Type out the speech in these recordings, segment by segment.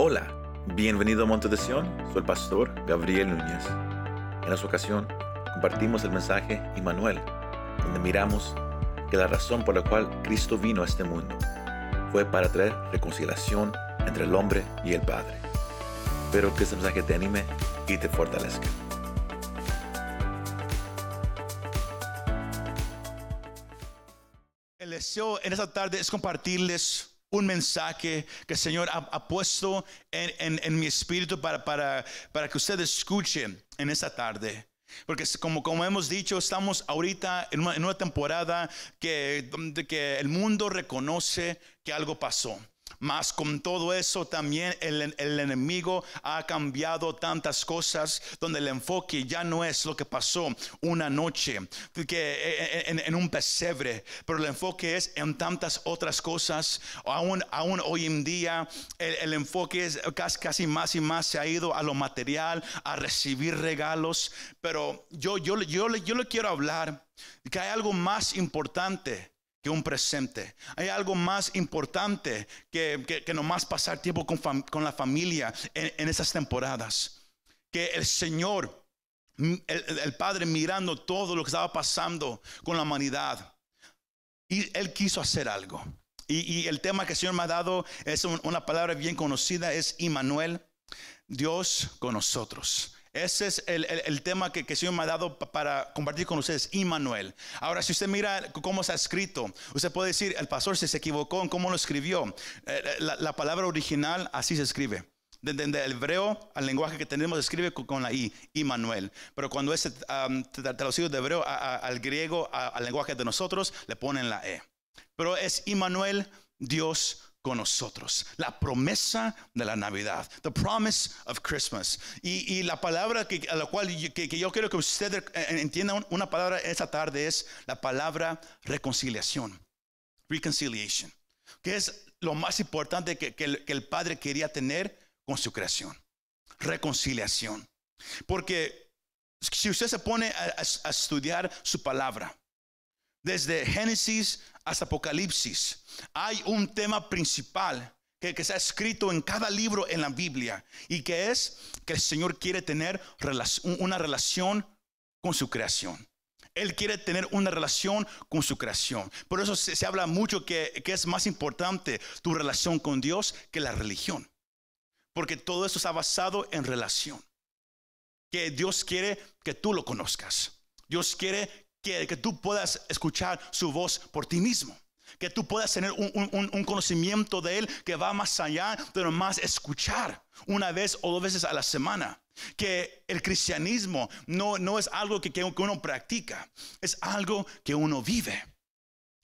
Hola, bienvenido a Monte de Sion, soy el pastor Gabriel Núñez. En esta ocasión compartimos el mensaje Immanuel, donde miramos que la razón por la cual Cristo vino a este mundo fue para traer reconciliación entre el hombre y el Padre. Espero que este mensaje te anime y te fortalezca. El deseo en esta tarde es compartirles un mensaje que el Señor ha, puesto en, mi espíritu para, que ustedes escuchen en esta tarde. Porque como, hemos dicho, estamos ahorita en una, temporada que el mundo reconoce que algo pasó. Mas con todo eso también el, el enemigo ha cambiado tantas cosas donde el enfoque ya no es lo que pasó una noche que en, en un pesebre, pero el enfoque es en tantas otras cosas. Aún, aún hoy en día el, el enfoque es casi, casi más y más se ha ido a lo material, a recibir regalos. Pero yo, yo, yo, yo le quiero hablar que hay algo más importante que un presente. Hay algo más importante que, que, que nomás pasar tiempo con, con la familia en, esas temporadas. Que el Señor, el, el- Padre mirando todo lo que estaba pasando con la humanidad. Y Él quiso hacer algo. Y, y el tema que el Señor me ha dado es un- una palabra bien conocida, es Immanuel, Dios con nosotros. Ese es el, el- tema que, que el Señor me ha dado pa- para compartir con ustedes, Immanuel. Ahora, si usted mira cómo está escrito, usted puede decir, el pastor se, se equivocó en cómo lo escribió. Eh, La, la palabra original así se escribe. Desde el hebreo al lenguaje que tenemos se escribe con, con la I, Immanuel. Pero cuando es tra- traducido de hebreo al griego, al lenguaje de nosotros, le ponen la E. Pero es Immanuel, Dios con nosotros. La promesa de la Navidad. The promise of Christmas. Y, y la palabra que, a la cual yo, que, que yo quiero que ustedes eh, entiendan una palabra esta tarde es la palabra reconciliación. Reconciliation. Que es lo más importante que, que el, Padre quería tener con su creación. Reconciliación. Porque si usted se pone a estudiar su palabra, desde Génesis hasta Apocalipsis, hay un tema principal que, se ha escrito en cada libro en la Biblia y que es que el Señor quiere tener una relación con su creación. Él quiere tener una relación con su creación. Por eso se, habla mucho que, que es más importante tu relación con Dios que la religión. Porque todo eso está basado en relación. Que Dios quiere que tú lo conozcas. Dios quiere que, que tú puedas escuchar su voz por ti mismo. Que tú puedas tener un, un- un- un conocimiento de Él que va más allá de nomás escuchar una vez o dos veces a la semana. Que el cristianismo no, no es algo que, que uno practica, es algo que uno vive.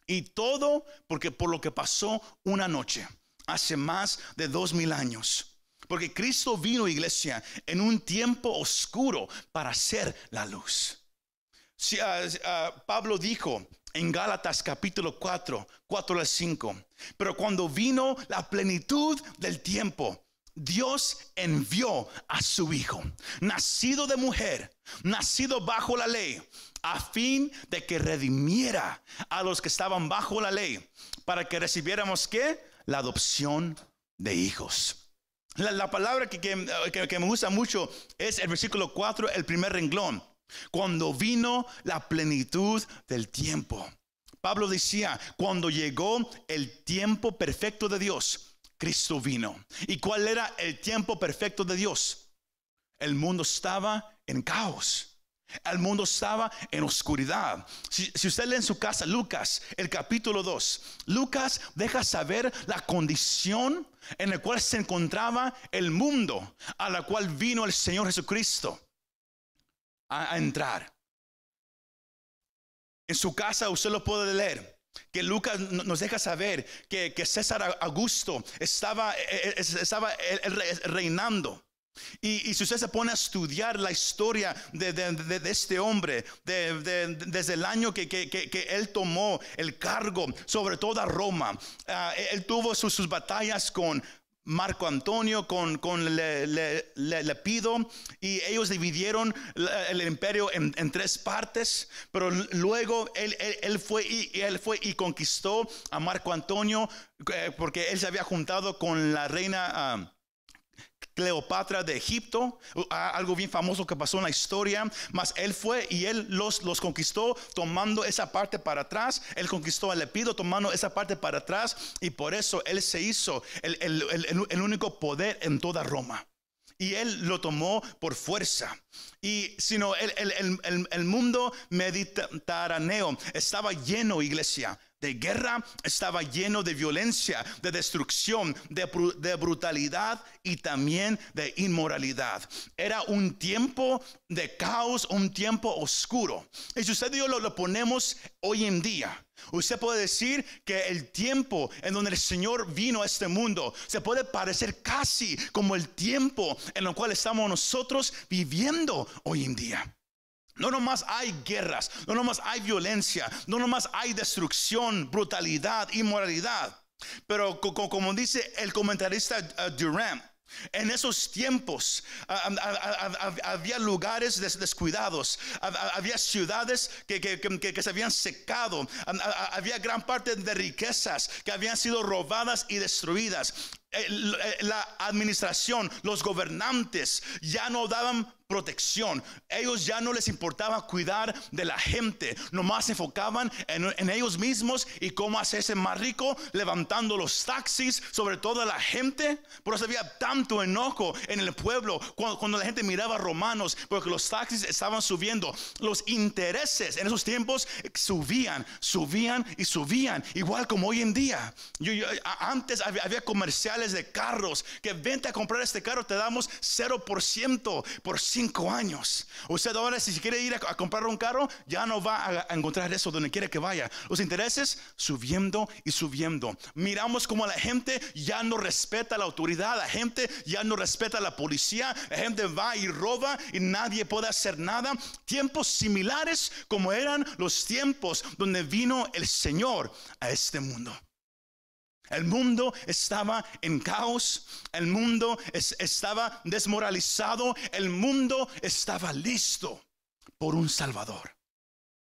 Y todo porque por lo que pasó una noche, hace más de dos mil años. Porque Cristo vino, iglesia, en un tiempo oscuro para ser la luz. Ah, ah, Pablo dijo en Gálatas capítulo 4, 4 al 5, pero cuando vino la plenitud del tiempo, Dios envió a su Hijo, nacido de mujer, nacido bajo la ley, a fin de que redimiera a los que estaban bajo la ley, para que recibiéramos qué? La adopción de hijos. La, la palabra que, que- que- que me gusta mucho es el versículo 4, el primer renglón. Cuando vino la plenitud del tiempo. Pablo decía, cuando llegó el tiempo perfecto de Dios, Cristo vino. ¿Y cuál era el tiempo perfecto de Dios? El mundo estaba en caos. El mundo estaba en oscuridad. Si, usted lee en su casa Lucas, el capítulo 2, Lucas deja saber la condición en la cual se encontraba el mundo a la cual vino el Señor Jesucristo a, entrar. En su casa usted lo puede leer. Que Lucas no- nos deja saber que, que César Augusto estaba, eh, eh, estaba reinando. Y, y si usted se pone a estudiar la historia de, de- de- de este hombre, de- de- desde el año que, que- que- él tomó el cargo sobre toda Roma, ah, él tuvo sus batallas con Marco Antonio, con, con Le, Le- y ellos dividieron el imperio en, en tres partes, pero luego él, él- fue y, él fue y conquistó a Marco Antonio, eh, porque él se había juntado con la reina. Cleopatra de Egipto, algo bien famoso que pasó en la historia, mas él fue y él los, los conquistó tomando esa parte para atrás, él conquistó a Lepido tomando esa parte para atrás y por eso él se hizo el, el único poder en toda Roma y él lo tomó por fuerza. Y sino el, el, el, mundo mediterráneo estaba lleno, iglesia, de guerra, estaba lleno de violencia, de destrucción, de, brutalidad y también de inmoralidad. Era un tiempo de caos, un tiempo oscuro. Y si usted y yo lo, lo ponemos hoy en día, Usted puede decir que el tiempo en donde el Señor vino a este mundo se puede parecer casi como el tiempo en el cual estamos nosotros viviendo hoy en día. No nomás hay guerras, no nomás hay violencia, no nomás hay destrucción, brutalidad, inmoralidad. Pero como dice el comentarista uh, Durant, en esos tiempos había lugares descuidados, había ciudades que, se habían secado, había gran parte de riquezas que habían sido robadas y destruidas. La administración, los gobernantes ya no daban protección. Ellos ya no les importaba cuidar de la gente, nomás se enfocaban en, ellos mismos y cómo hacerse más rico, levantando los taxis sobre toda la gente. Por eso había tanto enojo en el pueblo cuando, la gente miraba a romanos, porque los taxis estaban subiendo. Los intereses en esos tiempos subían, subían y subían, igual como hoy en día. antes había, comerciales de carros que vente a comprar este carro, te damos 0% por cinco años. Usted ahora si quiere ir a, comprar un carro, ya no va a, encontrar eso donde quiere que vaya. Los intereses subiendo y subiendo. Miramos como la gente ya no respeta la autoridad, la gente ya no respeta la policía, la gente va y roba y nadie puede hacer nada. Tiempos similares como eran los tiempos donde vino el Señor a este mundo. El mundo estaba en caos, el mundo estaba desmoralizado, el mundo estaba listo por un Salvador.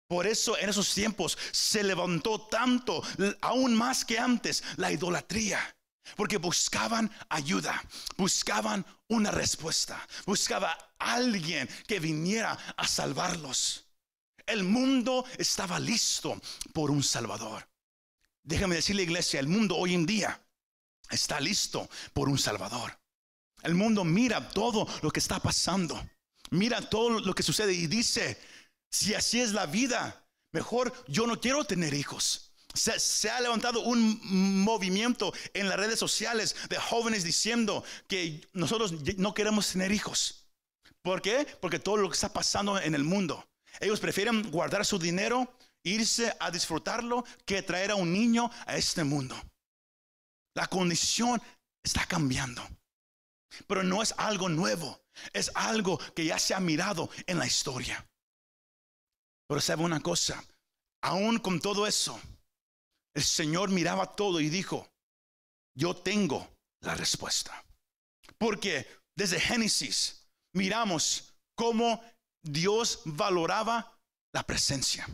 Por eso en esos tiempos se levantó tanto, aún más que antes, la idolatría. Porque buscaban ayuda, buscaban una respuesta, buscaba alguien que viniera a salvarlos. El mundo estaba listo por un Salvador. Déjame decirle, iglesia, el mundo hoy en día está listo por un Salvador. El mundo mira todo lo que está pasando. Mira todo lo que sucede y dice, si así es la vida, mejor yo no quiero tener hijos. Se, ha levantado un movimiento en las redes sociales de jóvenes diciendo que nosotros no queremos tener hijos. ¿Por qué? Porque todo lo que está pasando en el mundo. Ellos prefieren guardar su dinero irse a disfrutarlo que traer a un niño a este mundo. La condición está cambiando. Pero no es algo nuevo, es algo que ya se ha mirado en la historia. Pero sabe una cosa, aún con todo eso, el Señor miraba todo y dijo, yo tengo la respuesta. Porque desde Génesis miramos cómo Dios valoraba la presencia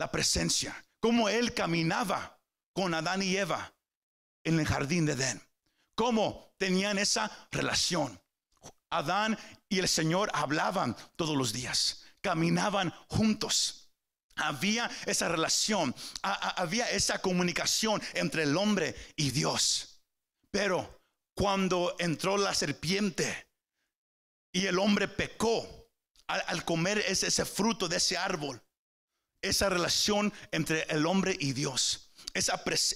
la presencia, cómo él caminaba con Adán y Eva en el jardín de Edén, cómo tenían esa relación. Adán y el Señor hablaban todos los días, caminaban juntos. Había esa relación, había esa comunicación entre el hombre y Dios. Pero cuando entró la serpiente y el hombre pecó al, comer ese fruto de ese árbol, esa relación entre el hombre y Dios.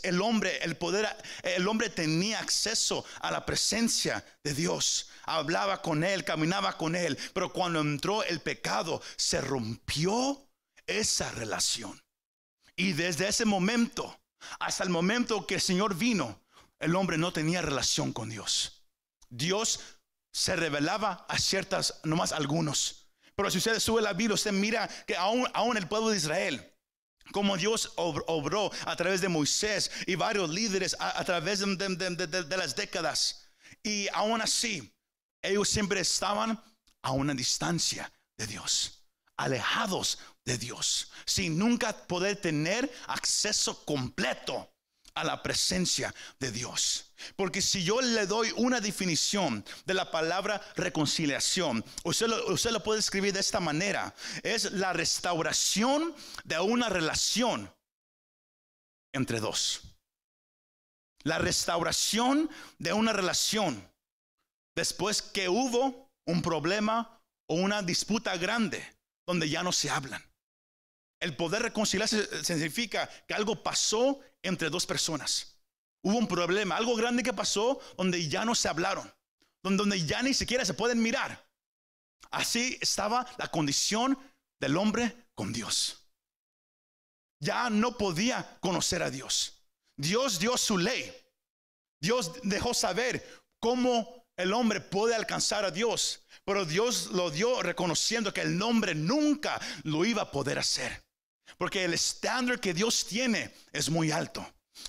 El hombre, el poder, el hombre tenía acceso a la presencia de Dios. Hablaba con él, caminaba con él. Pero cuando entró el pecado, se rompió esa relación. Y desde ese momento hasta el momento que el Señor vino, el hombre no tenía relación con Dios. Dios se revelaba a ciertas, nomás algunos pero si usted sube la Biblia, usted mira que aún, el pueblo de Israel, como Dios obró a través de Moisés y varios líderes a, través de, las décadas. Y aún así, ellos siempre estaban a una distancia de Dios, alejados de Dios, sin nunca poder tener acceso completo a la presencia de Dios. Porque si yo le doy una definición de la palabra reconciliación, usted lo, lo puede escribir de esta manera. Es la restauración de una relación entre dos. La restauración de una relación después que hubo un problema o una disputa grande donde ya no se hablan. El poder reconciliarse significa que algo pasó entre dos personas. Hubo un problema, algo grande que pasó donde ya no se hablaron, donde ya ni siquiera se pueden mirar. Así estaba la condición del hombre con Dios. Ya no podía conocer a Dios. Dios dio su ley. Dios dejó saber cómo el hombre puede alcanzar a Dios. Pero Dios lo dio reconociendo que el hombre nunca lo iba a poder hacer. Porque el estándar que Dios tiene es muy alto.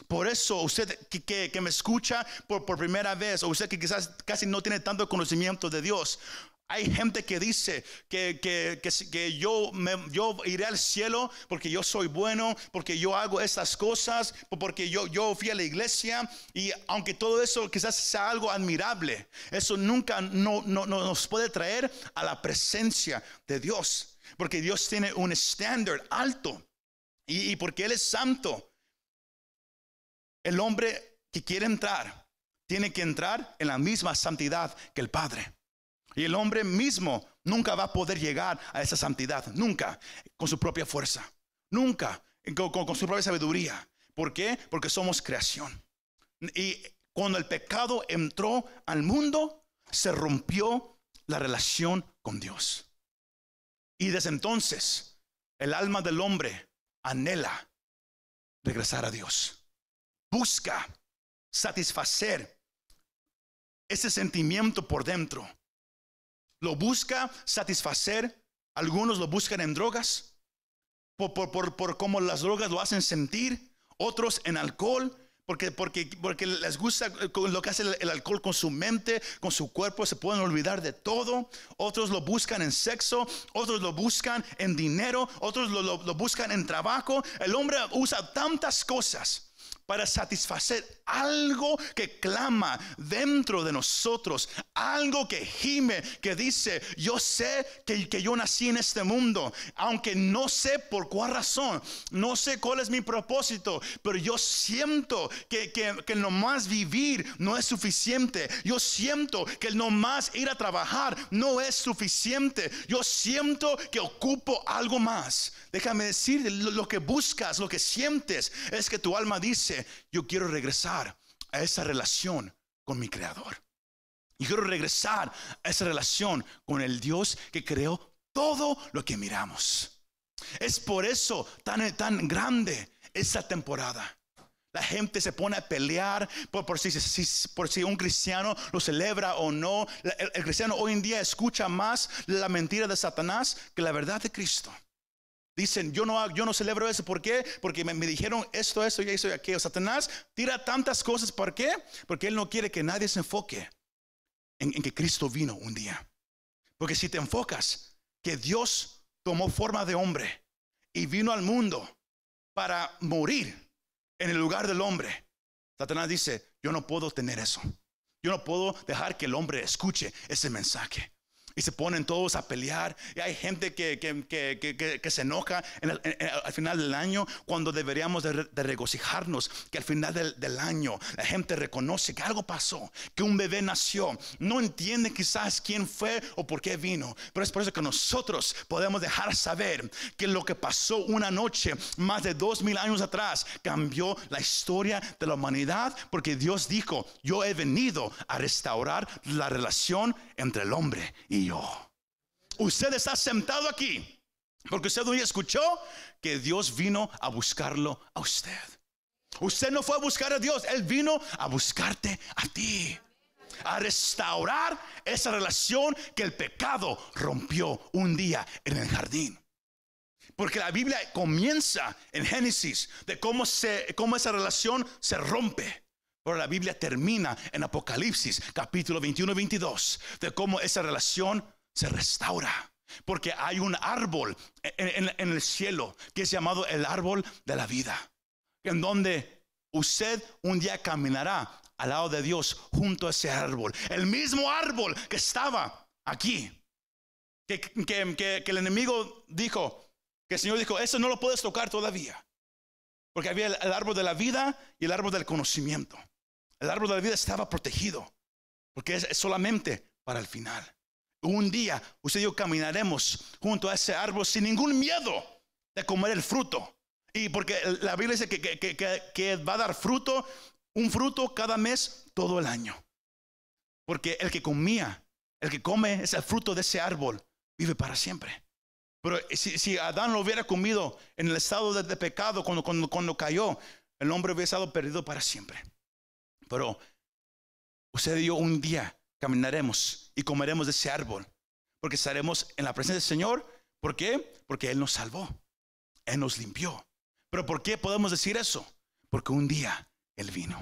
Por eso usted que, me escucha por, por, primera vez, o usted que quizás casi no tiene tanto conocimiento de Dios, hay gente que dice que, que, que, yo, me, yo iré al cielo porque yo soy bueno, porque yo hago estas cosas, porque yo, yo fui a la iglesia. Y aunque todo eso quizás sea algo admirable, eso nunca no, no, nos puede traer a la presencia de Dios. Porque Dios tiene un estándar alto. Y, y porque Él es santo. El hombre que quiere entrar tiene que entrar en la misma santidad que el Padre. Y el hombre mismo nunca va a poder llegar a esa santidad, nunca, con su propia fuerza, nunca, con, su propia sabiduría. ¿Por qué? Porque somos creación. Y cuando el pecado entró al mundo, se rompió la relación con Dios. Y desde entonces, el alma del hombre anhela regresar a Dios. Busca satisfacer ese sentimiento por dentro lo busca satisfacer. Algunos lo buscan en drogas, por, por, por, cómo las drogas lo hacen sentir. Otros en alcohol, porque, porque, porque les gusta lo que hace el, alcohol con su mente, con su cuerpo, se pueden olvidar de todo. Otros lo buscan en sexo, otros lo buscan en dinero, otros lo, lo buscan en trabajo. El hombre usa tantas cosas para satisfacer algo que clama dentro de nosotros, algo que gime, que dice, yo sé que, que, yo nací en este mundo, aunque no sé por cuál razón, no sé cuál es mi propósito, pero yo siento que, que, que no más vivir no es suficiente, yo siento que no más ir a trabajar no es suficiente, yo siento que ocupo algo más. Déjame decir, lo que buscas, lo que sientes, es que tu alma dice, yo quiero regresar a esa relación con mi creador. Y quiero regresar a esa relación con el Dios que creó todo lo que miramos. Es por eso tan, tan grande esta temporada. La gente se pone a pelear por, si, por si, un cristiano lo celebra o no. El, cristiano hoy en día escucha más la mentira de Satanás que la verdad de Cristo. Dicen, yo no, yo no celebro eso. ¿Por qué? Porque me, dijeron esto, esto y eso y aquello. Satanás tira tantas cosas. ¿Por qué? Porque él no quiere que nadie se enfoque en, en que Cristo vino un día. Porque si te enfocas que Dios tomó forma de hombre y vino al mundo para morir en el lugar del hombre, Satanás dice, yo no puedo tener eso. Yo no puedo dejar que el hombre escuche ese mensaje y se ponen todos a pelear. Y hay gente que, que, se enoja al final del año cuando deberíamos de, regocijarnos que al final del, año la gente reconoce que algo pasó, que un bebé nació. No entiende quizás quién fue o por qué vino, pero es por eso que nosotros podemos dejar saber que lo que pasó una noche más de dos mil años atrás cambió la historia de la humanidad porque Dios dijo, yo he venido a restaurar la relación entre el hombre y Usted está sentado aquí porque usted hoy escuchó que Dios vino a buscarlo a usted. Usted no fue a buscar a Dios, Él vino a buscarte a ti. A restaurar esa relación que el pecado rompió un día en el jardín. Porque la Biblia comienza en Génesis de cómo, se, cómo esa relación se rompe. Pero la Biblia termina en Apocalipsis capítulo 21 y 22 de cómo esa relación se restaura. Porque hay un árbol en, el cielo que es llamado el árbol de la vida. En donde usted un día caminará al lado de Dios junto a ese árbol. El mismo árbol que estaba aquí. Que, el enemigo dijo, que el Señor dijo, eso no lo puedes tocar todavía. Porque había el árbol de la vida y el árbol del conocimiento. El árbol de la vida estaba protegido. Porque es, es solamente para el final. Un día usted y yo caminaremos junto a ese árbol sin ningún miedo de comer el fruto. Y porque la Biblia dice que, va a dar fruto, un fruto cada mes, todo el año. Porque el que comía, el que come ese fruto de ese árbol, vive para siempre. Pero si, Adán lo hubiera comido en el estado de, pecado cuando, cuando cayó, el hombre hubiera estado perdido para siempre. Pero usted yo un día caminaremos y comeremos de ese árbol, porque estaremos en la presencia del Señor. ¿Por qué? Porque Él nos salvó, Él nos limpió. Pero ¿por qué podemos decir eso? Porque un día Él vino.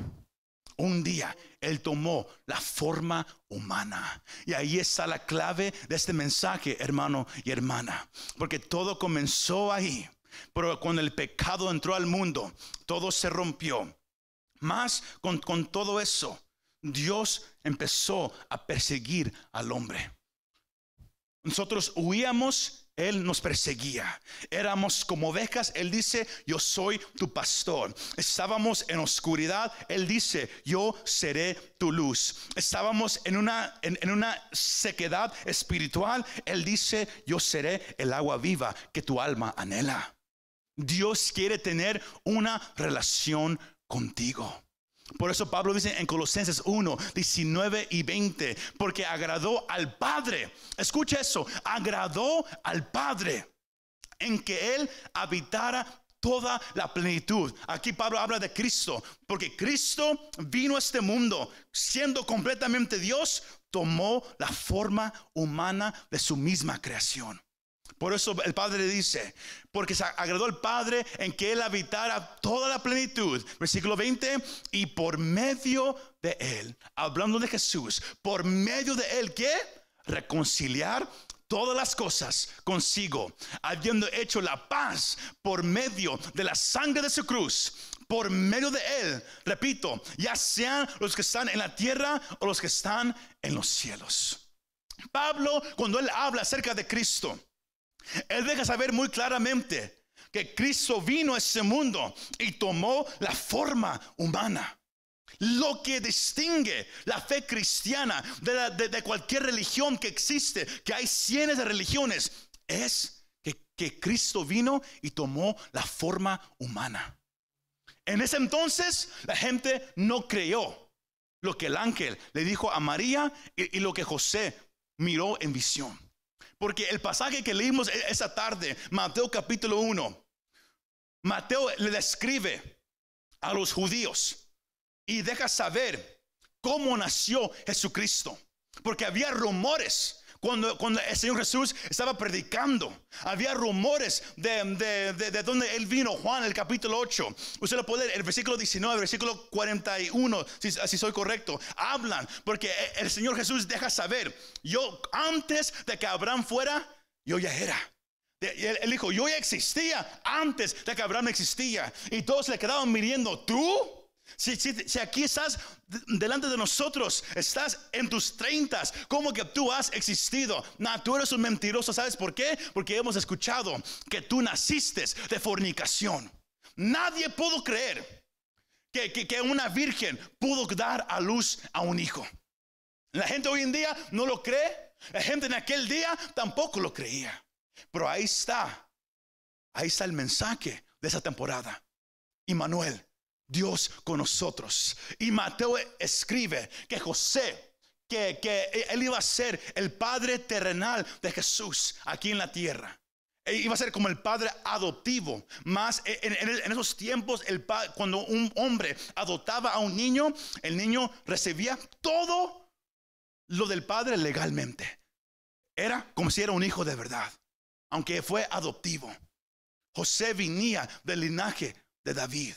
Un día Él tomó la forma humana. Y ahí está la clave de este mensaje, hermano y hermana. Porque todo comenzó ahí. Pero cuando el pecado entró al mundo, todo se rompió. Más con, con todo eso, Dios empezó a perseguir al hombre. Nosotros huíamos, Él nos perseguía. Éramos como ovejas, Él dice, yo soy tu pastor. Estábamos en oscuridad, Él dice, yo seré tu luz. Estábamos en una, en, en una sequedad espiritual, Él dice, yo seré el agua viva que tu alma anhela. Dios quiere tener una relación contigo. Por eso Pablo dice en Colosenses 1, 19 y 20, porque agradó al Padre. Escucha eso, agradó al Padre en que Él habitara toda la plenitud. Aquí Pablo habla de Cristo, porque Cristo vino a este mundo siendo completamente Dios, tomó la forma humana de su misma creación. Por eso el Padre dice, porque se agradó al Padre en que Él habitara toda la plenitud. Versículo 20, y por medio de Él, hablando de Jesús, por medio de Él, ¿qué? Reconciliar todas las cosas consigo, habiendo hecho la paz por medio de la sangre de su cruz. Por medio de Él, repito, ya sean los que están en la tierra o los que están en los cielos. Pablo, cuando él habla acerca de Cristo, él deja saber muy claramente que Cristo vino a ese mundo y tomó la forma humana. Lo que distingue la fe cristiana de, cualquier religión que existe, que hay cientos de religiones, es que, Cristo vino y tomó la forma humana. En ese entonces la gente no creyó lo que el ángel le dijo a María y lo que José miró en visión. Porque el pasaje que leímos e-, esa tarde, Mateo capítulo 1, Mateo le describe a los judíos y deja saber cómo nació Jesucristo. Porque había rumores. Cuando, cuando, el Señor Jesús estaba predicando, había rumores de, de, de, de donde Él vino. Juan, el capítulo 8. Usted lo puede leer, el versículo 19, el versículo 41, si, si soy correcto. Hablan, porque el Señor Jesús deja saber, yo antes de que Abraham fuera, yo ya era. Él dijo, yo ya existía antes de que Abraham existía. Y todos le quedaban mirando, ¿tú? Si, aquí estás delante de nosotros, estás en tus treintas, como que tú has existido. Tú eres un mentiroso. ¿Sabes por qué? Porque hemos escuchado que tú naciste de fornicación. Nadie pudo creer que, que, que una virgen pudo dar a luz a un hijo. La gente hoy en día no lo cree. La gente en aquel día tampoco lo creía. Pero ahí está. Ahí está el mensaje de esa temporada. Y Manuel. Dios con nosotros. Y Mateo escribe que José, que, que, él iba a ser el padre terrenal de Jesús aquí en la tierra. E iba a ser como el padre adoptivo. Más en, en, esos tiempos, el, cuando un hombre adoptaba a un niño, el niño recibía todo lo del padre legalmente. Era como si era un hijo de verdad, aunque fue adoptivo. José venía del linaje de David.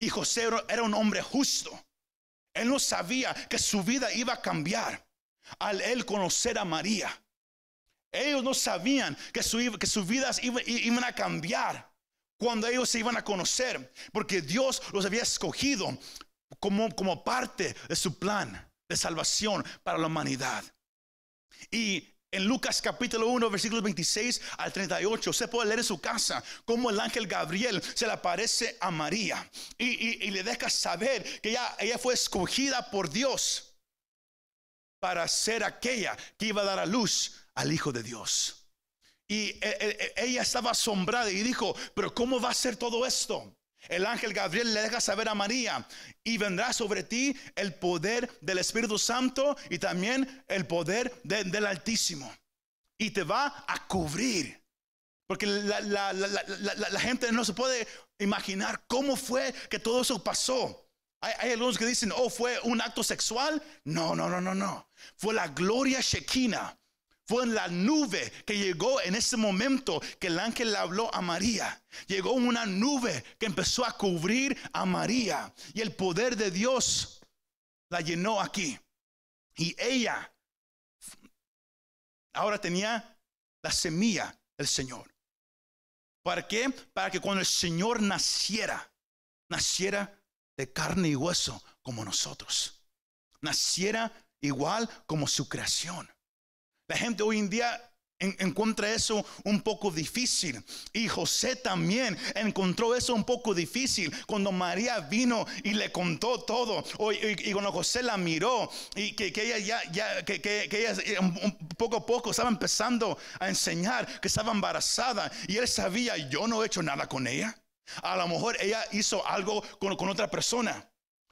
Y José era un hombre justo. Él no sabía que su vida iba a cambiar al él conocer a María. Ellos no sabían que, su, que sus vidas iban, iban a cambiar cuando ellos se iban a conocer, porque Dios los había escogido como, como parte de su plan de salvación para la humanidad. Y en Lucas capítulo 1, versículos 26 al 38, usted puede leer en su casa cómo el ángel Gabriel se le aparece a María y, le deja saber que ella, ella fue escogida por Dios para ser aquella que iba a dar a luz al Hijo de Dios. Y eh, eh, eh, ella estaba asombrada y dijo, pero ¿cómo va a ser todo esto? El ángel Gabriel le deja saber a María, y vendrá sobre ti el poder del Espíritu Santo y también el poder del Altísimo. Y te va a cubrir. Porque la, gente no se puede imaginar cómo fue que todo eso pasó. Hay, hay, algunos que dicen, oh, fue un acto sexual. No, no, no, no, no. Fue la gloria Shekinah fue en la nube que llegó en ese momento que el ángel le habló a María. Llegó una nube que empezó a cubrir a María. Y el poder de Dios la llenó aquí. Y ella ahora tenía la semilla del Señor. ¿Para qué? Para que cuando el Señor naciera, naciera de carne y hueso como nosotros. Naciera igual como su creación. La gente hoy en día encuentra eso un poco difícil. Y José también encontró eso un poco difícil cuando María vino y le contó todo. Y, cuando José la miró y que, ella ya, ya que, ella eh, poco a poco estaba empezando a enseñar que estaba embarazada y él sabía, yo no he hecho nada con ella. A lo mejor ella hizo algo con, con otra persona.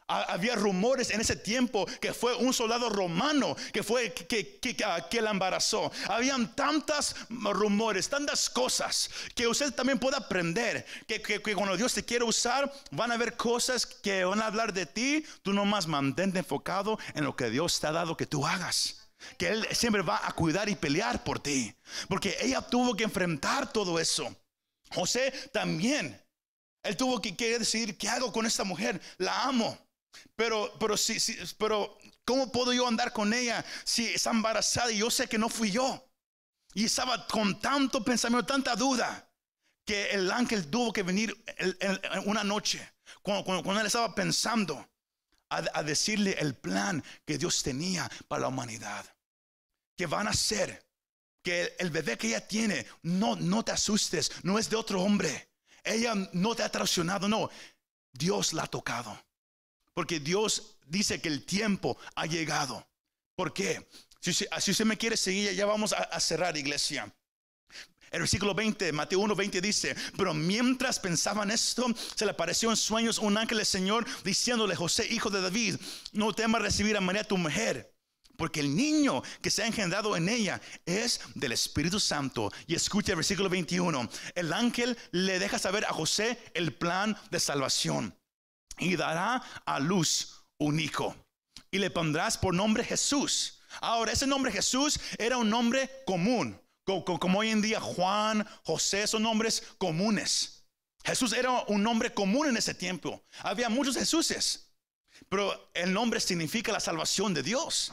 Había rumores en ese tiempo que fue un soldado romano que fue que, que, que, la embarazó. Habían tantas rumores, tantas cosas que usted también puede aprender. Que, que, cuando Dios te quiere usar, van a haber cosas que van a hablar de ti. Tú nomás mantente enfocado en lo que Dios te ha dado que tú hagas. Que Él siempre va a cuidar y pelear por ti. Porque ella tuvo que enfrentar todo eso. José también. Él tuvo que, que decidir qué hago con esta mujer. La amo. Pero, pero, sí, sí, pero, ¿cómo puedo yo andar con ella si está embarazada y yo sé que no fui yo? Y estaba con tanto pensamiento, tanta duda, que el ángel tuvo que venir una noche, cuando, cuando, él estaba pensando, a, decirle el plan que Dios tenía para la humanidad. Que van a ser, que el, bebé que ella tiene, no, no te asustes, no es de otro hombre. Ella no te ha traicionado, no. Dios la ha tocado. Porque Dios dice que el tiempo ha llegado. ¿Por qué? Si, usted me quiere seguir, ya vamos a, cerrar, iglesia. El versículo 20, Mateo 1, 20 dice, pero mientras pensaban esto, se le apareció en sueños un ángel del Señor diciéndole, José, hijo de David, no temas recibir a María tu mujer, porque el niño que se ha engendrado en ella es del Espíritu Santo. Y escucha el versículo 21, el ángel le deja saber a José el plan de salvación y dará a luz un hijo. Y le pondrás por nombre Jesús. Ahora, ese nombre Jesús era un nombre común, como, hoy en día Juan, José, son nombres comunes. Jesús era un nombre común en ese tiempo. Había muchos Jesuses, pero el nombre significa la salvación de Dios,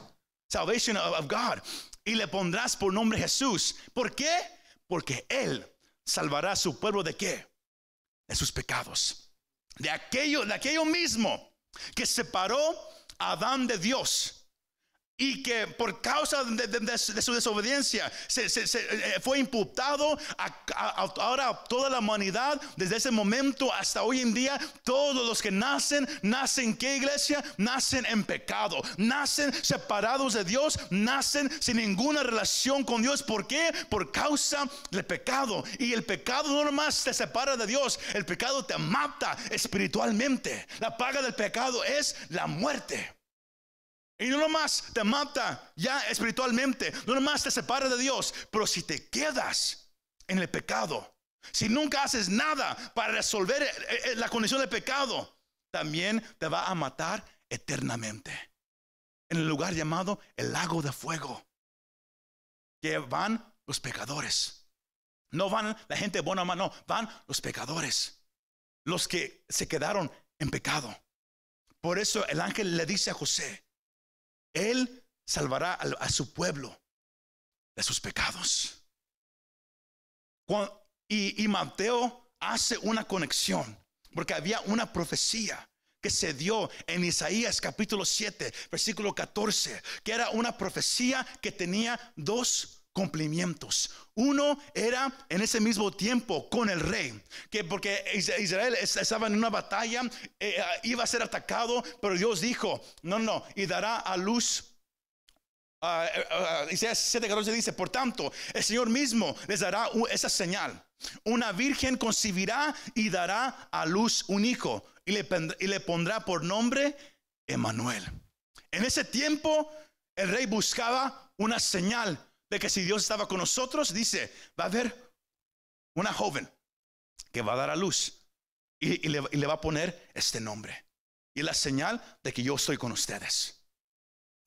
salvation of God. Y le pondrás por nombre Jesús. ¿Por qué? Porque Él salvará a su pueblo de qué? De sus pecados de aquello, de aquello mismo que separó a Adán de Dios y que por causa de, su desobediencia se, eh, fue imputado a, ahora toda la humanidad desde ese momento hasta hoy en día. Todos los que nacen nacen qué iglesia nacen en pecado. Nacen separados de Dios nacen sin ninguna relación con Dios. ¿por qué? por causa del pecado. Y el pecado no nomás te separa de Dios el pecado te mata espiritualmente. La paga del pecado es la muerte y no nomás te mata ya espiritualmente, no nomás te separa de Dios, pero si te quedas en el pecado, si nunca haces nada para resolver eh, eh, la condición de pecado, también te va a matar eternamente. En el lugar llamado el lago de fuego, que van los pecadores. No van la gente buena, no, van los pecadores, los que se quedaron en pecado. Por eso el ángel le dice a José, él salvará a, su pueblo de sus pecados. y, Mateo hace una conexión, porque había una profecía que se dio en Isaías capítulo 7, versículo 14, que era una profecía que tenía dos cumplimientos. Uno era en ese mismo tiempo con el rey, que porque Israel estaba en una batalla, eh, iba a ser atacado, pero Dios dijo, no, no, y dará a luz. Uh, Isaías 7:14 dice, por tanto, el Señor mismo les dará esa señal. Una virgen concibirá y dará a luz un hijo y le, y le pondrá por nombre Emanuel. En ese tiempo, el rey buscaba una señal que si Dios estaba con nosotros, dice, va a haber una joven que va a dar a luz y, le, va a poner este nombre. Y la señal de que yo estoy con ustedes.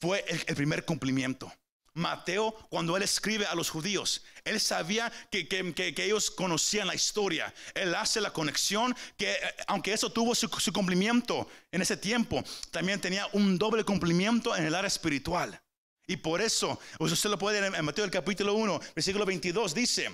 Fue el, primer cumplimiento. Mateo, cuando él escribe a los judíos, él sabía que, que, ellos conocían la historia. Él hace la conexión que, eh, aunque eso tuvo su, su, cumplimiento en ese tiempo, también tenía un doble cumplimiento en el área espiritual. Y por eso, usted lo puede en Mateo el capítulo 1, versículo 22, dice,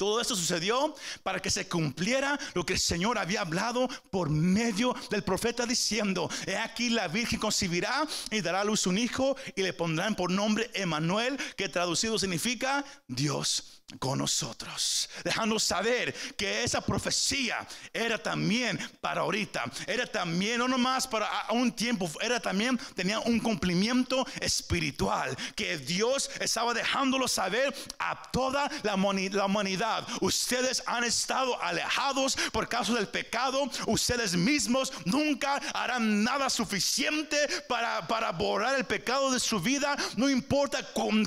todo esto sucedió para que se cumpliera lo que el Señor había hablado por medio del profeta diciendo, he aquí la Virgen concebirá y dará a luz un hijo y le pondrán por nombre Emanuel, que traducido significa Dios con nosotros, dejando saber que esa profecía era también para ahorita, era también no nomás para un tiempo, era también tenía un cumplimiento espiritual que Dios estaba dejándolo saber a toda la humanidad. Ustedes han estado alejados por causa del pecado, ustedes mismos nunca harán nada suficiente para, para borrar el pecado de su vida, no importa cómo,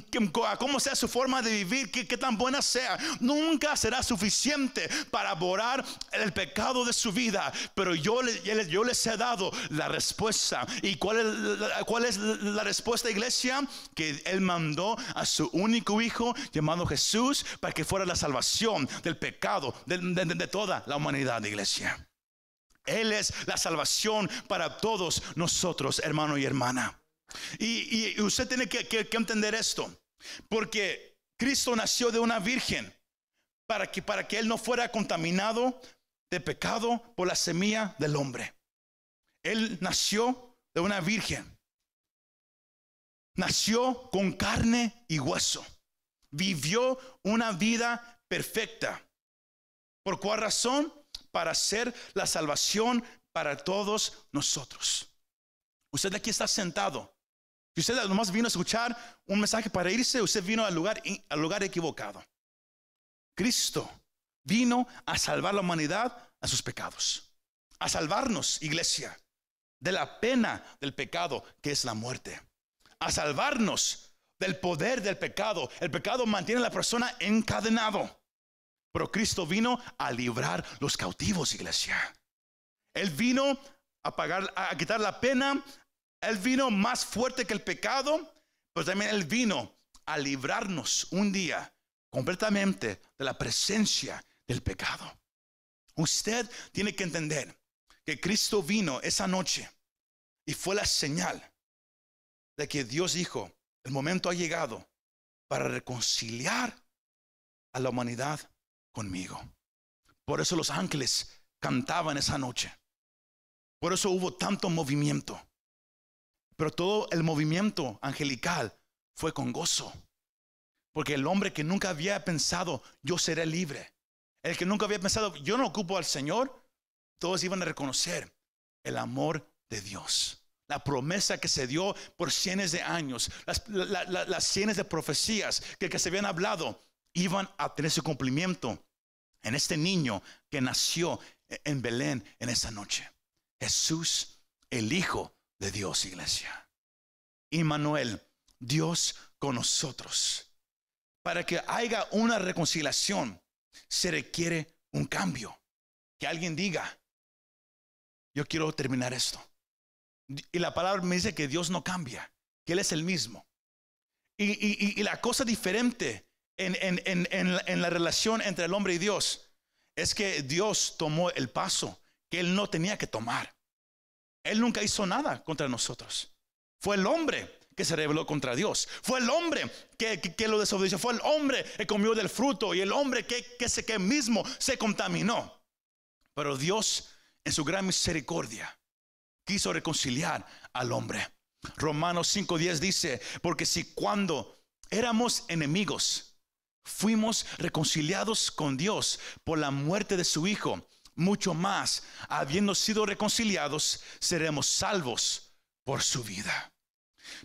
cómo sea su forma de vivir, qué, qué tan buena sea, nunca será suficiente para borrar el pecado de su vida. Pero yo, yo les he dado la respuesta. ¿Y cuál es, cuál es la respuesta, iglesia? Que Él mandó a su único hijo llamado Jesús para que fuera la salvación del pecado de, de, toda la humanidad, iglesia. Él es la salvación para todos nosotros, hermano y hermana. Y, usted tiene que entender esto, porque Cristo nació de una virgen para que, para que él no fuera contaminado de pecado por la semilla del hombre. Él nació de una virgen. Nació con carne y hueso. Vivió una vida perfecta. ¿Por cuál razón? Para ser la salvación para todos nosotros. Usted aquí está sentado si usted nomás vino a escuchar un mensaje para irse, usted vino al lugar, al lugar equivocado. Cristo vino a salvar la humanidad a sus pecados, a salvarnos, iglesia, de la pena del pecado que es la muerte, a salvarnos del poder del pecado. El pecado mantiene a la persona encadenado, pero Cristo vino a librar los cautivos, iglesia. Él vino a pagar, a quitar la pena él vino más fuerte que el pecado, pero también Él vino a librarnos un día completamente de la presencia del pecado. Usted tiene que entender que Cristo vino esa noche y fue la señal de que Dios dijo, el momento ha llegado para reconciliar a la humanidad conmigo. Por eso los ángeles cantaban esa noche. Por eso hubo tanto movimiento. Pero todo el movimiento angelical fue con gozo. Porque el hombre que nunca había pensado, yo seré libre. El que nunca había pensado, yo no ocupo al Señor, todos iban a reconocer el amor de Dios. La promesa que se dio por cientos de años, las, las de profecías que, que se habían hablado, iban a tener su cumplimiento en este niño que nació en Belén en esa noche. Jesús, el Hijo de Dios, iglesia. Immanuel, Dios con nosotros. Para que haya una reconciliación, se requiere un cambio. Que alguien diga, yo quiero terminar esto. Y la palabra me dice que Dios no cambia, que Él es el mismo. Y, la cosa diferente en, en la relación entre el hombre y Dios es que Dios tomó el paso que Él no tenía que tomar. Él nunca hizo nada contra nosotros. Fue el hombre que se rebeló contra Dios. Fue el hombre que, lo desobedeció. Fue el hombre que comió del fruto y el hombre que, que, se, que mismo se contaminó. Pero Dios, en su gran misericordia, quiso reconciliar al hombre. Romanos 5:10 dice, porque si cuando éramos enemigos, fuimos reconciliados con Dios por la muerte de su Hijo, mucho más, habiendo sido reconciliados, seremos salvos por su vida.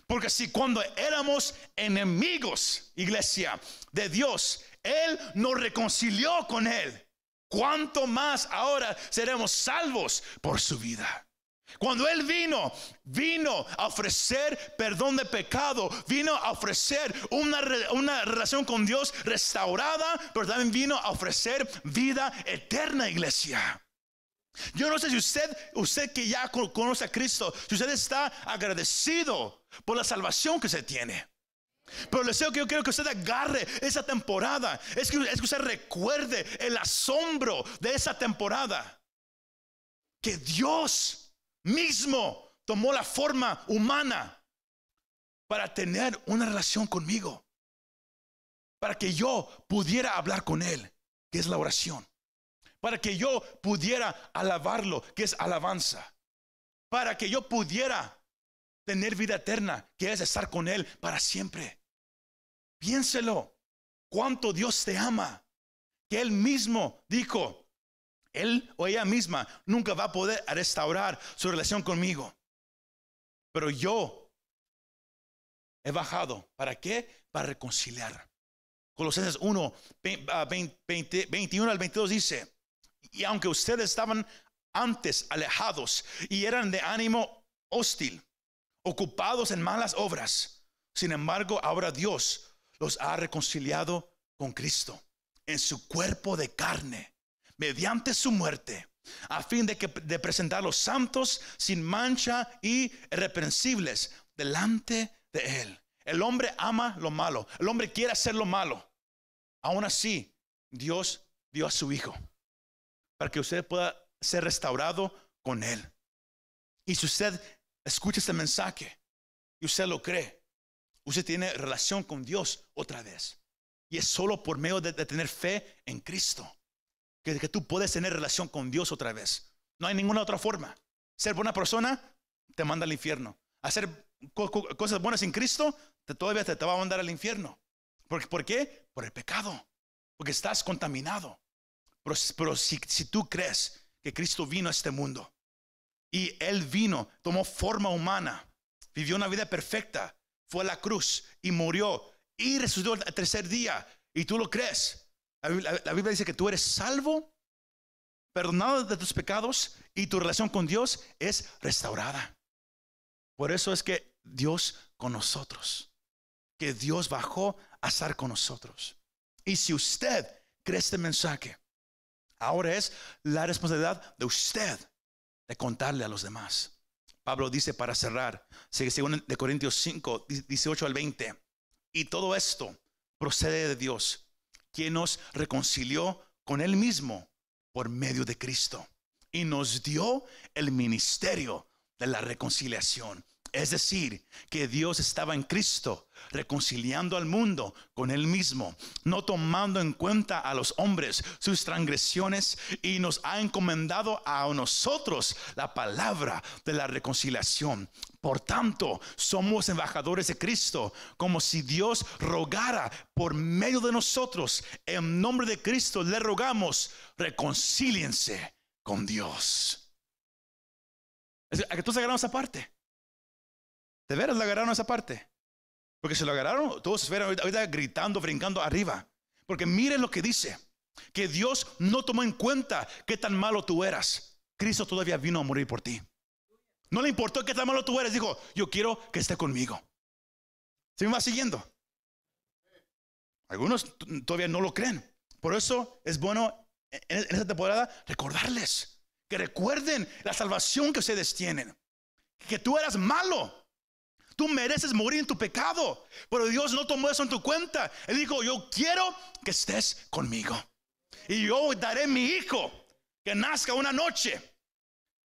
Porque si cuando éramos enemigos, iglesia, de Dios, Él nos reconcilió con Él, ¿cuánto más ahora seremos salvos por su vida? Cuando Él vino, vino a ofrecer perdón de pecado, vino a ofrecer una, una, relación con Dios restaurada, pero también vino a ofrecer vida eterna, iglesia. Yo no sé si usted, usted que ya conoce a Cristo, si usted está agradecido por la salvación que se tiene. Pero el deseo que yo quiero que usted agarre esa temporada es que, es que usted recuerde el asombro de esa temporada. Que Dios mismo tomó la forma humana para tener una relación conmigo. Para que yo pudiera hablar con Él, que es la oración para que yo pudiera alabarlo, que es alabanza, para que yo pudiera tener vida eterna, que es estar con Él para siempre. Piénselo, cuánto Dios te ama, que Él mismo dijo, Él o ella misma nunca va a poder restaurar su relación conmigo, pero yo he bajado, ¿para qué? Para reconciliar. Colosenses 1, 21 al 22 dice, y aunque ustedes estaban antes alejados y eran de ánimo hostil, ocupados en malas obras, sin embargo ahora Dios los ha reconciliado con Cristo en su cuerpo de carne, mediante su muerte, a fin de, que, de presentar los santos sin mancha y irreprensibles delante de Él. El hombre ama lo malo, el hombre quiere hacer lo malo. Aún así, Dios dio a su Hijo para que usted pueda ser restaurado con Él. Y si usted escucha este mensaje y usted lo cree, usted tiene relación con Dios otra vez. Y es solo por medio de, tener fe en Cristo que, tú puedes tener relación con Dios otra vez. No hay ninguna otra forma. Ser buena persona te manda al infierno. Hacer cosas buenas en Cristo te, todavía te, te, va a mandar al infierno. ¿Por, ¿Por qué? Por el pecado. Porque estás contaminado. Pero, si, tú crees que Cristo vino a este mundo y Él vino, tomó forma humana, vivió una vida perfecta, fue a la cruz y murió y resucitó el tercer día y tú lo crees. La, Biblia dice que tú eres salvo, perdonado de tus pecados y tu relación con Dios es restaurada. Por eso es que Dios con nosotros, que Dios bajó a estar con nosotros. Y si usted cree este mensaje, Ahora es la responsabilidad de usted de contarle a los demás. Pablo dice para cerrar, según de Corintios 5, 18 al 20, y todo esto procede de Dios, quien nos reconcilió con él mismo por medio de Cristo y nos dio el ministerio de la reconciliación. Es decir, que Dios estaba en Cristo reconciliando al mundo con Él mismo, no tomando en cuenta a los hombres sus transgresiones y nos ha encomendado a nosotros la palabra de la reconciliación. Por tanto, somos embajadores de Cristo, como si Dios rogara por medio de nosotros. En nombre de Cristo le rogamos, reconcíliense con Dios. ¿A que tú se esa parte? ¿De veras le agarraron esa parte? Porque se lo agarraron, todos se ahorita, ahorita gritando, brincando arriba. Porque miren lo que dice, que Dios no tomó en cuenta qué tan malo tú eras. Cristo todavía vino a morir por ti. No le importó qué tan malo tú eres, dijo, yo quiero que esté conmigo. ¿Se me va siguiendo? Algunos todavía no lo creen. Por eso es bueno en esta temporada recordarles que recuerden la salvación que ustedes tienen. Que tú eras malo, Tú mereces morir en tu pecado. Pero Dios no tomó eso en tu cuenta. Él dijo, yo quiero que estés conmigo. Y yo daré mi hijo que nazca una noche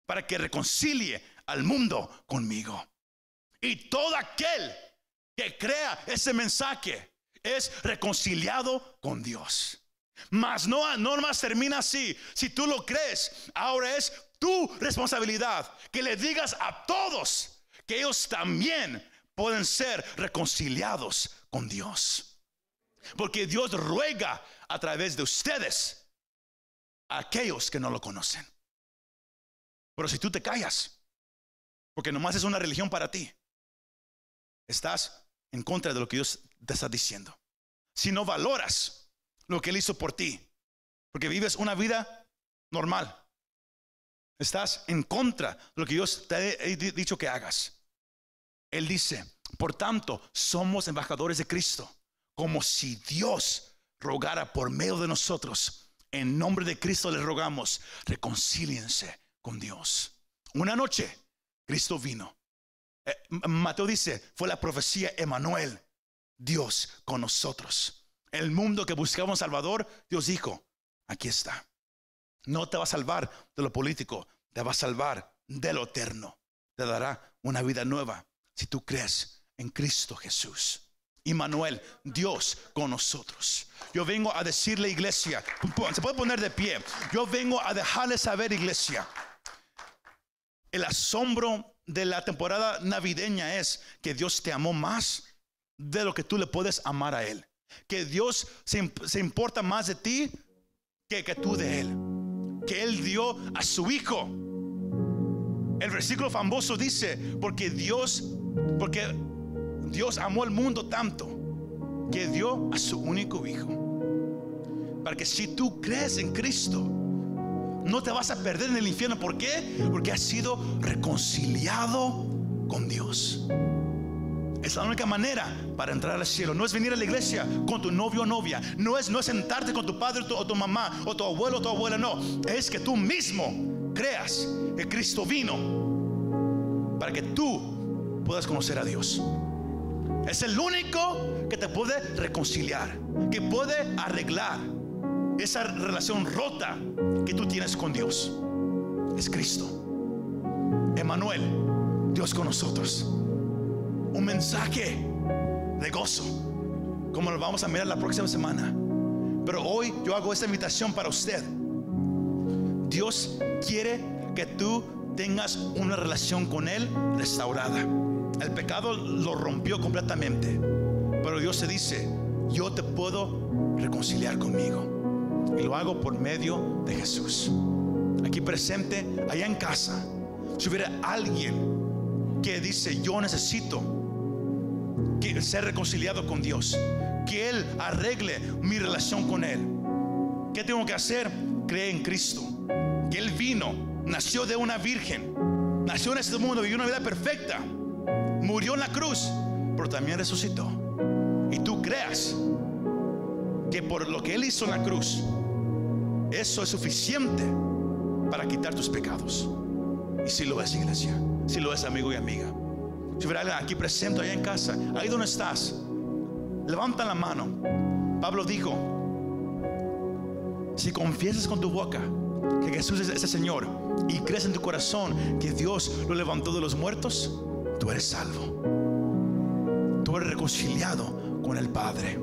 para que reconcilie al mundo conmigo. Y todo aquel que crea ese mensaje es reconciliado con Dios. Mas no, no más termina así. Si tú lo crees, ahora es tu responsabilidad que le digas a todos que ellos también pueden ser reconciliados con Dios. Porque Dios ruega a través de ustedes a aquellos que no lo conocen. Pero si tú te callas, porque nomás es una religión para ti, estás en contra de lo que Dios te está diciendo. Si no valoras lo que Él hizo por ti, porque vives una vida normal, estás en contra de lo que Dios te ha dicho que hagas. Él dice, por tanto, somos embajadores de Cristo, como si Dios rogara por medio de nosotros. En nombre de Cristo les rogamos, reconcíliense con Dios. Una noche, Cristo vino. Eh, Mateo dice, fue la profecía Emanuel, Dios con nosotros. El mundo que buscaba un Salvador, Dios dijo, aquí está. No te va a salvar de lo político, te va a salvar de lo eterno. Te dará una vida nueva si tú crees en Cristo Jesús. Y Manuel, Dios con nosotros. Yo vengo a decirle, iglesia, se puede poner de pie. Yo vengo a dejarle saber, iglesia, el asombro de la temporada navideña es que Dios te amó más de lo que tú le puedes amar a Él. Que Dios se, importa más de ti que, que tú de Él. Que Él dio a su Hijo. El versículo famoso dice, porque Dios, porque Dios amó al mundo tanto que dio a su único Hijo. Para que si tú crees en Cristo, no te vas a perder en el infierno. ¿Por qué? Porque has sido reconciliado con Dios. Es la única manera para entrar al cielo. No es venir a la iglesia con tu novio o novia. No es, no es sentarte con tu padre o tu mamá o tu abuelo o tu abuela. No. Es que tú mismo creas que Cristo vino para que tú puedas conocer a Dios. Es el único que te puede reconciliar, que puede arreglar esa relación rota que tú tienes con Dios. Es Cristo. Emanuel, Dios con nosotros. Un mensaje de gozo, como lo vamos a mirar la próxima semana. Pero hoy yo hago esta invitación para usted. Dios quiere que tú tengas una relación con Él restaurada. El pecado lo rompió completamente. Pero Dios se dice, yo te puedo reconciliar conmigo. Y lo hago por medio de Jesús. Aquí presente, allá en casa, si hubiera alguien que dice, yo necesito ser reconciliado con Dios, que Él arregle mi relación con Él. ¿Qué tengo que hacer? Cree en Cristo. Que Él vino, nació de una virgen, nació en este mundo, vivió una vida perfecta, murió en la cruz, pero también resucitó. Y tú creas que por lo que Él hizo en la cruz, eso es suficiente para quitar tus pecados. Y si lo es, iglesia, si lo es, amigo y amiga. Si alguien aquí presente, allá en casa, ahí donde estás, levanta la mano. Pablo dijo: Si confiesas con tu boca que Jesús es ese Señor y crees en tu corazón que Dios lo levantó de los muertos, tú eres salvo. Tú eres reconciliado con el Padre.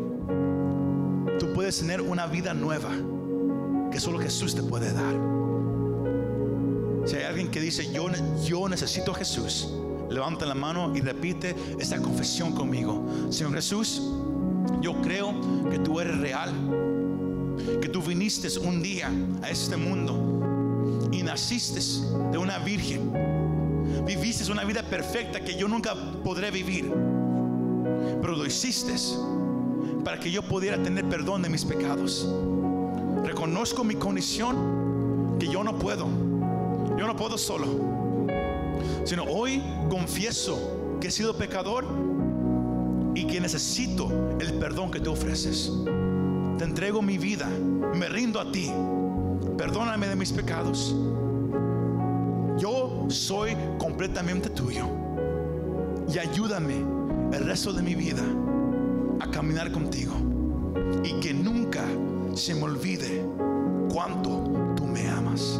Tú puedes tener una vida nueva que solo Jesús te puede dar. Si hay alguien que dice, yo, necesito a Jesús, levanta la mano y repite esta confesión conmigo. Señor Jesús, yo creo que tú eres real, que tú viniste un día a este mundo y naciste de una virgen. Viviste una vida perfecta que yo nunca podré vivir, pero lo hiciste para que yo pudiera tener perdón de mis pecados. Reconozco mi condición, que yo no puedo, yo no puedo solo, sino hoy confieso que he sido pecador y que necesito el perdón que te ofreces. Te entrego mi vida, me rindo a ti, perdóname de mis pecados. Soy completamente tuyo y ayúdame el resto de mi vida a caminar contigo y que nunca se me olvide cuánto tú me amas.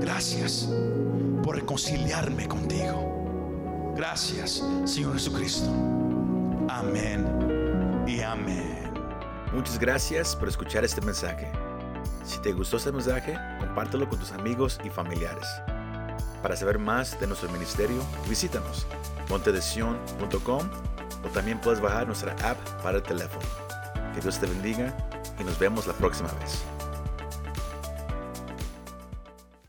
Gracias por reconciliarme contigo. Gracias, Señor Jesucristo. Amén y amén. Muchas gracias por escuchar este mensaje. Si te gustó este mensaje, compártelo con tus amigos y familiares. Para saber más de nuestro ministerio, visítanos montedesion.com o también puedes bajar nuestra app para el teléfono. Que Dios te bendiga y nos vemos la próxima vez.